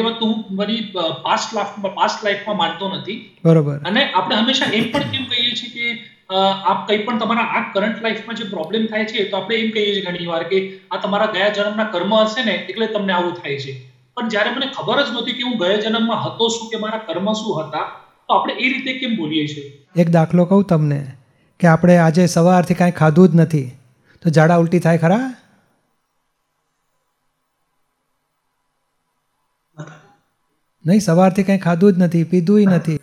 મારી પાસ્ટ લાઈફમાં પાસ્ટ લાઈફમાં માનતો નથી. બરોબર. અને આપણે હંમેશા એમ પણ કેમ કહીએ છીએ કે આપ કંઈ પણ તમારા આ કરંટ લાઈફમાં જે પ્રોબ્લેમ થાય છે તો આપણે એમ કહીએ છીએ ઘણી વાર કે આ તમારા ગયા જન્મના કર્મ હશે ને એટલે તમને આવું થાય છે. પણ જ્યારે મને ખબર જ નહોતી કે હું ગયા જન્મમાં હતો શું કે મારા કર્મ શું હતા તો આપણે એ રીતે કેમ બોલીએ છીએ? એક દાખલો કહું તમને કે આપણે આજે સવારથી કાંઈ ખાધું જ નથી. તો ઝાડા ઉલટી થાય ખરા? નહીં સવારથી કંઈ ખાધું જ નથી પીધું નથી.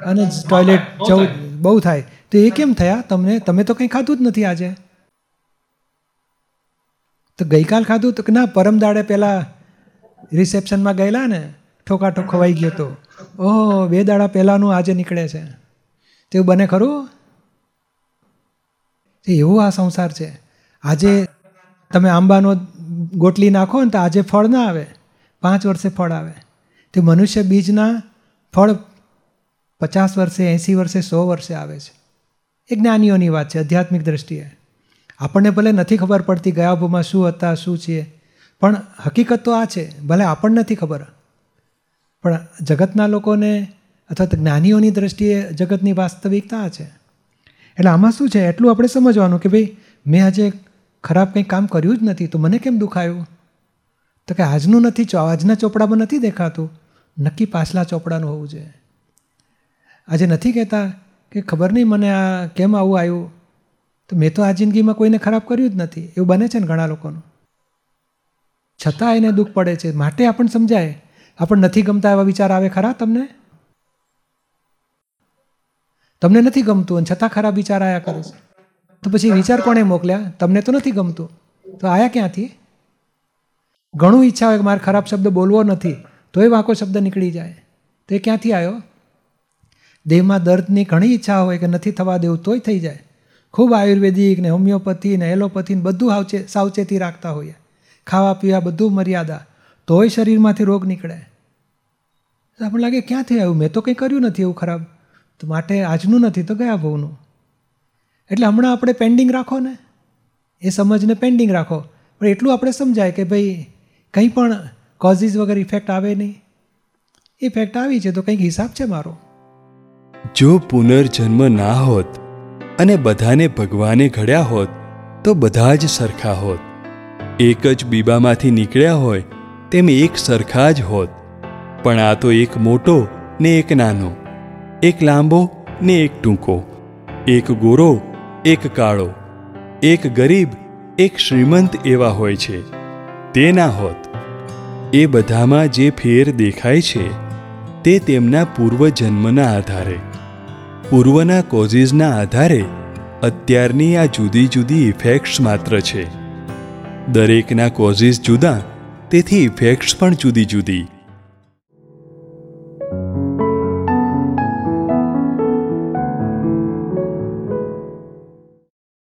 અને ટોયલેટ જવું બહુ થાય. તો એ કેમ થયા તમને? તમે તો કંઈ ખાધું જ નથી આજે? તો ગઈકાલ ખાધું તો ના પરમ દાડે પહેલાં રિસેપ્શનમાં ગયેલા ને ઠોકાઠો ખવાઈ ગયો તો. ઓહો બે દાડા પહેલાંનું આજે નીકળે છે. તેવું બને ખરું? એવું આ સંસાર છે. આજે તમે આંબાનો ગોટલી નાખો ને તો આજે ફળ ના આવે. પાંચ વર્ષે ફળ આવે. તે મનુષ્ય બીજના ફળ પચાસ વર્ષે, એંસી વર્ષે, સો વર્ષે આવે છે. એ જ્ઞાનીઓની વાત છે, આધ્યાત્મિક દ્રષ્ટિએ. આપણને ભલે નથી ખબર પડતી ગયા ભૂમાં શું હતા, શું છીએ પણ હકીકત તો આ છે, ભલે આપણને નથી ખબર. પણ જગતના લોકોને અથવા તો જ્ઞાનીઓની દ્રષ્ટિએ જગતની વાસ્તવિકતા આ છે. એટલે આમાં શું છે? એટલું આપણે સમજવાનું કે ભાઈ, મેં આજે ખરાબ કંઈ કામ કર્યું જ નથી, તો મને કેમ દુખાયું? તો કે આજનું નથી આજના ચોપડામાં નથી દેખાતું. નક્કી પાછલા ચોપડાનું હોવું જોઈએ. આજે નથી કહેતા કે ખબર નહીં મને આ કેમ આવું આવ્યું. તો મેં તો આ જિંદગીમાં કોઈને ખરાબ કર્યું જ નથી. એવું બને છે ને ઘણા લોકોનું. છતાં એને દુઃખ પડે છે. માટે આપણને સમજાય. આપણને નથી ગમતા એવા વિચાર આવે ખરા તમને? તમને નથી ગમતું અને છતાં ખરાબ વિચાર આવ્યા કરે છે. તો પછી વિચાર કોણે મોકલ્યા? તમને તો નથી ગમતું. તો આયા ક્યાંથી? ઘણું ઈચ્છા હોય કે મારે ખરાબ શબ્દ બોલવો નથી તોય વાંકો શબ્દ નીકળી જાય. તો એ ક્યાંથી આવ્યો દેહમાં દર્દની ઘણી ઈચ્છા હોય કે નથી થવા દેવું, તોય થઈ જાય. ખૂબ આયુર્વેદિક ને હોમિયોપેથી ને એલોપેથી ને બધું સાવચે સાવચેતી રાખતા હોઈએ. ખાવા પીવા બધું મર્યાદા, તોય શરીરમાંથી રોગ નીકળે. આપણને લાગે, ક્યાંથી આવ્યું? મેં તો કંઈ કર્યું નથી એવું ખરાબ. તો માટે આજનું નથી, તો ગયા ભવનું એટલે હમણાં આપણે પેન્ડિંગ રાખો ને. એ સમજને પેન્ડિંગ રાખો. પણ એટલું આપણે સમજાય કે ભાઈ કંઈ પણ કોઝિસ વગર ઇફેક્ટ આવે નહીં. ઇફેક્ટ આવી છે તો કંઈક હિસાબ છે મારો. જો પુનર્જન્મ ના હોત અને બધાને ભગવાને ઘડ્યા હોત, તો બધા જ સરખા હોત. એક જ બીબામાંથી નીકળ્યા હોય, તેમ એક સરખા જ હોત. પણ આ તો એક મોટો ને એક નાનો, એક લાંબો ને એક ટૂંકો, એક ગોરો, એક કાળો, એક ગરીબ, એક શ્રીમંત એવા હોય છે. તે ના હોત. એ બધામાં જે ફેર દેખાય છે, તે તેમના પૂર્વજન્મના આધારે. પૂર્વના કોઝિસના આધારે અત્યારની આ જુદી જુદી ઇફેક્ટ્સ માત્ર છે. દરેકના કોઝિસ જુદા, તેથી ઇફેક્ટ્સ પણ જુદી જુદી.